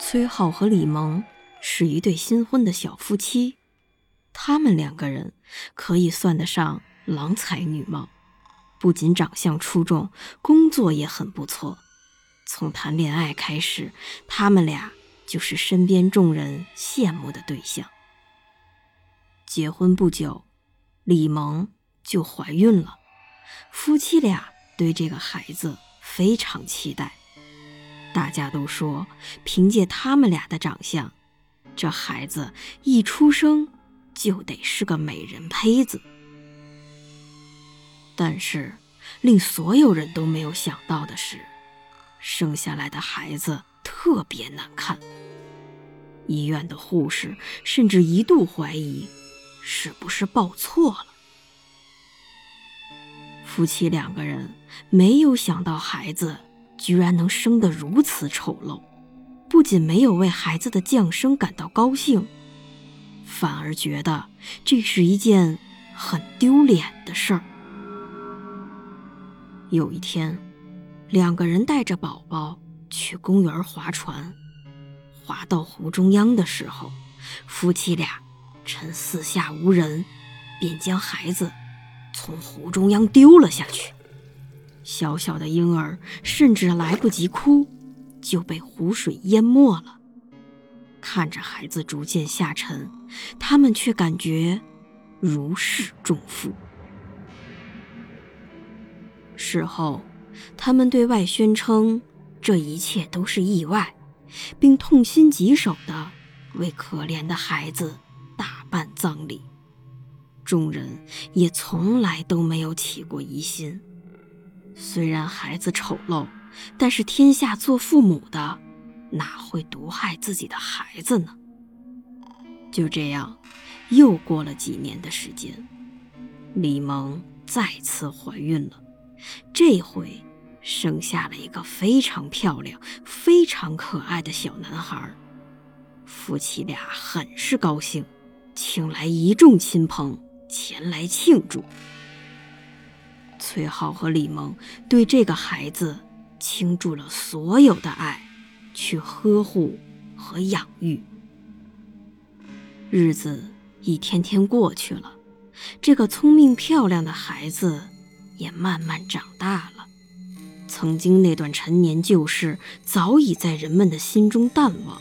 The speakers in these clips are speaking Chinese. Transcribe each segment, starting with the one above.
崔浩和李萌是一对新婚的小夫妻，他们两个人可以算得上郎才女貌，不仅长相出众，工作也很不错。从谈恋爱开始，他们俩就是身边众人羡慕的对象。结婚不久，李萌就怀孕了，夫妻俩对这个孩子非常期待。大家都说，凭借他们俩的长相，这孩子一出生就得是个美人胚子。但是，令所有人都没有想到的是，生下来的孩子特别难看。医院的护士甚至一度怀疑，是不是抱错了。夫妻两个人没有想到孩子。居然能生得如此丑陋，不仅没有为孩子的降生感到高兴，反而觉得这是一件很丢脸的事儿。有一天，两个人带着宝宝去公园划船，划到湖中央的时候，夫妻俩趁四下无人，便将孩子从湖中央丢了下去。小小的婴儿甚至来不及哭，就被湖水淹没了。看着孩子逐渐下沉，他们却感觉如释重负。事后，他们对外宣称这一切都是意外，并痛心疾首地为可怜的孩子大办葬礼。众人也从来都没有起过疑心。虽然孩子丑陋，但是天下做父母的哪会毒害自己的孩子呢？就这样，又过了几年的时间，李萌再次怀孕了，这回生下了一个非常漂亮、非常可爱的小男孩。夫妻俩很是高兴，请来一众亲朋前来庆祝。崔浩和李萌对这个孩子倾注了所有的爱，去呵护和养育。日子一天天过去了，这个聪明漂亮的孩子也慢慢长大了。曾经那段陈年旧事早已在人们的心中淡忘。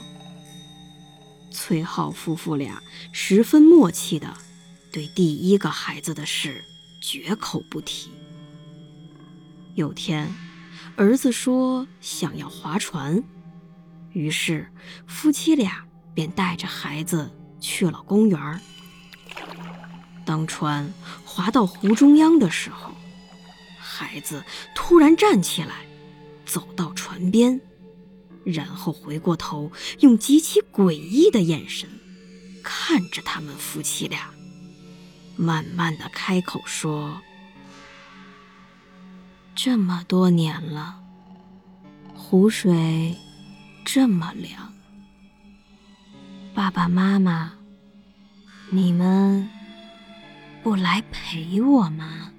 崔浩夫妇俩十分默契的对第一个孩子的事绝口不提。有天，儿子说想要划船，于是夫妻俩便带着孩子去了公园。当船划到湖中央的时候，孩子突然站起来，走到船边，然后回过头，用极其诡异的眼神看着他们夫妻俩，慢慢的开口说。这么多年了，湖水这么凉，爸爸妈妈，你们不来陪我吗？